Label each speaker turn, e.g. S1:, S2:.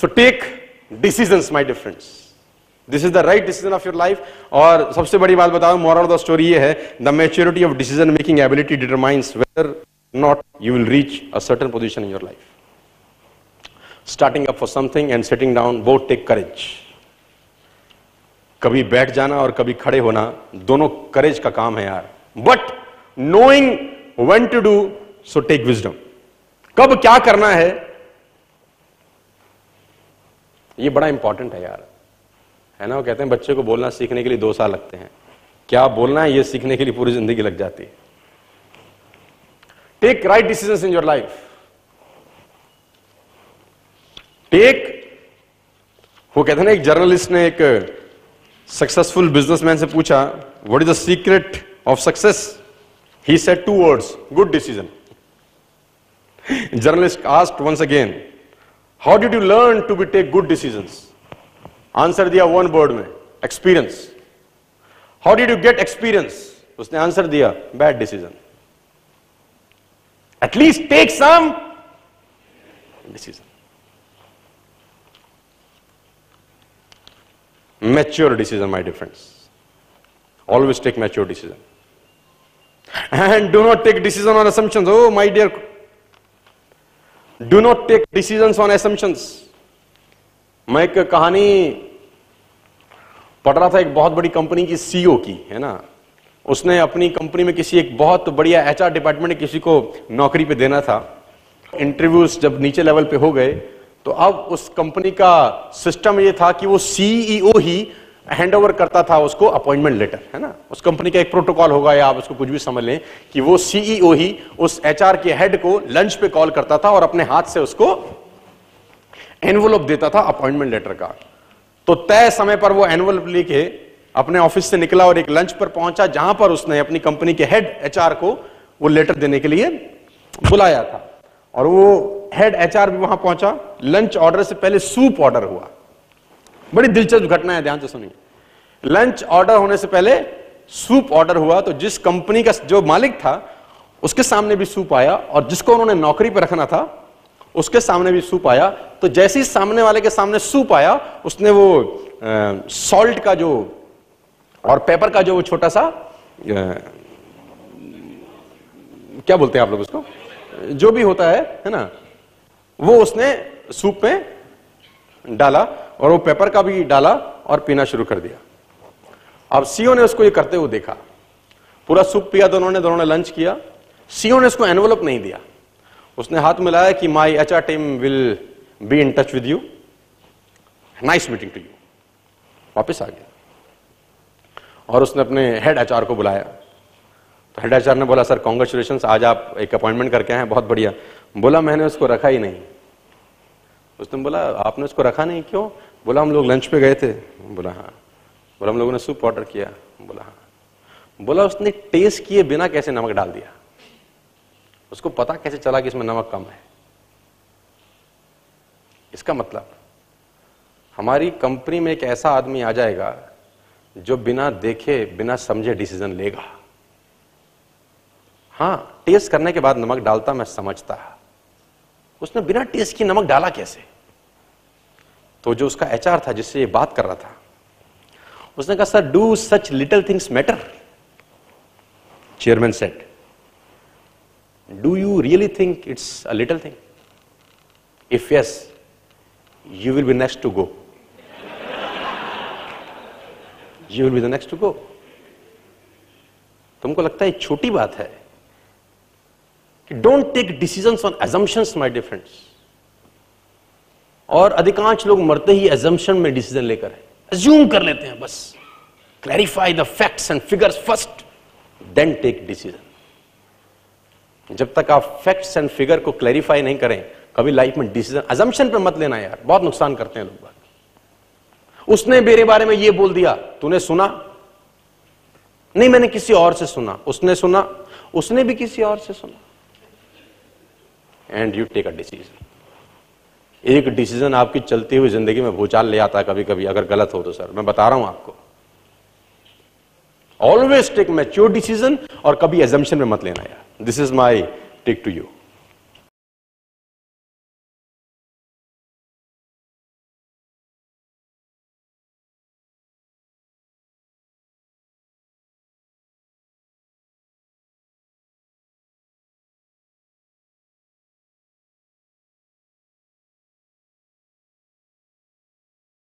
S1: So take decision my difference this is the right decision of your life और सबसे बड़ी बात बताओ मॉरल ऑफ़ द स्टोरी ये है the maturity of decision making ability determines whether not you will reach a certain position in your life starting up for something and setting down both take courage कभी बैठ जाना और कभी खड़े होना, दोनों करेज का काम है यार. But knowing when to do so take wisdom कब क्या करना है ये बड़ा इंपॉर्टेंट है यार। है ना? वो कहते हैं, बच्चे को बोलना सीखने के लिए दो साल लगते हैं। क्या बोलना है, ये सीखने के लिए पूरी ज़िंदगी लग जाती है। Take right decision in your life take वो कहते हैं ना, एक जर्नलिस्ट ने एक सक्सेसफुल बिजनेसमैन से पूछा what is the secret of success he said two words good decision journalist asked once again How did you learn to be take good decisions answer दिया वन वर्ड में experience how did you get experience उसने answer दिया bad decision at least take some decision mature decision, my difference. Always take mature decision. And do not take decision on assumptions. Oh, my dear. Do not take decision on assumptions. मैं एक कहानी पढ़ रहा था एक बहुत बड़ी company की सीईओ की, है ना उसने अपनी कंपनी में किसी एक बहुत बढ़िया एचआर डिपार्टमेंट किसी को नौकरी पे देना था इंटरव्यूज़ जब नीचे लेवल पे हो गए तो अब उस कंपनी का सिस्टम ये था कि वो सीईओ ही हैंड ओवर करता था उसको अपॉइंटमेंट लेटर है ना? उस कंपनी का एक प्रोटोकॉल होगा या आप उसको कुछ भी समझ लें कि वो सीईओ ही उस एचआर के हेड को लंच पे कॉल करता था और अपने हाथ से उसको एनवलप देता था अपॉइंटमेंट लेटर का। तो तय समय पर वो एनवलप लेके अपने ऑफ़िस से निकला और एक लंच पर पहुँचा, जहाँ पर उसने अपनी कंपनी के हेड एचआर को वो लेटर देने के लिए बुलाया था। और वो हेड एचआर भी वहाँ पहुँचा। लंच ऑर्डर से पहले सूप ऑर्डर हुआ। बड़ी दिलचस्प घटना है ध्यान से सुनिए। लंच ऑर्डर होने से पहले सूप ऑर्डर हुआ तो जिस कंपनी का जो मालिक था उसके सामने भी सूप आया और जिसको उन्होंने नौकरी पर रखना था उसके सामने भी सूप आया। तो जैसे ही सामने वाले के सामने सूप आया उसने वो सॉल्ट का जो और पेपर का जो वो छोटा सा आ, क्या बोलते हैं आप लोग उसको? जो भी होता है है ना? वो उसने सूप में डाला। और वो पेपर का भी डाला और पीना शुरू कर दिया। अब सीओ ने उसको ये करते हुए देखा। पूरा सूप पिया दोनों ने दोनों ने लंच किया। सीओ ने उसको एनवलप नहीं दिया। उसने हाथ मिलाया कि my H R team will be in touch with you. Nice meeting to you. वापिस आ गया। और उसने अपने हेड एचआर को बुलाया। तो हेड एचआर ने बोला, सर कॉन्ग्रेचुलेशन आज आप एक अपॉइंटमेंट करके आए बहुत बढ़िया। बोला, मैंने उसको रखा ही नहीं। उसने बोला, आपने उसको रखा नहीं? क्यों? बोला, हम लोग लंच पे गए थे। बोला हाँ। बोला, हम लोगों ने सूप ऑर्डर किया। बोला हाँ। बोला, उसने टेस्ट किए बिना कैसे नमक डाल दिया? उसको पता कैसे चला कि इसमें नमक कम है? इसका मतलब हमारी कंपनी में एक ऐसा आदमी आ जाएगा, जो बिना देखे, बिना समझे डिसीज़न लेगा। हाँ टेस्ट करने के बाद नमक डालता मैं समझता। उसने बिना टेस्ट की नमक डाला कैसे? तो जो उसका एचआर था, जिससे ये बात कर रहा था, उसने कहा, sir do such little things matter chairman said do you really think it's a little thing if yes you will be next to go you will be the next to go तुमको लगता है छोटी बात है? Don't take decision on assumptions my difference और अधिकांश लोग मरते ही एजम्पन में डिसीज़न लेकर है। एज्यूम कर लेते हैं, बस। Clarify the facts and figures first then take decision जब तक आप फैक्ट्स एंड फिगर को क्लैरिफाई नहीं करें, कभी लाइफ में डिसीज़न एजम्पन पे मत लेना यार, बहुत नुकसान करते हैं लोग उसने मेरे बारे में ये बोल दिया, तूने सुना? नहीं, मैंने किसी और से सुना। उसने सुना? उसने भी किसी और से सुना। And you take a decision एक डिसीज़न आपकी चलती हुई ज़िंदगी में भूचाल ले आता है कभी कभी अगर गलत हो तो सर। मैं बता रहा हूँ आपको। ऑलवेज टेक मैच्योर डिसीज़न और कभी एजम्पन में मत लेना, यार। This is my take to you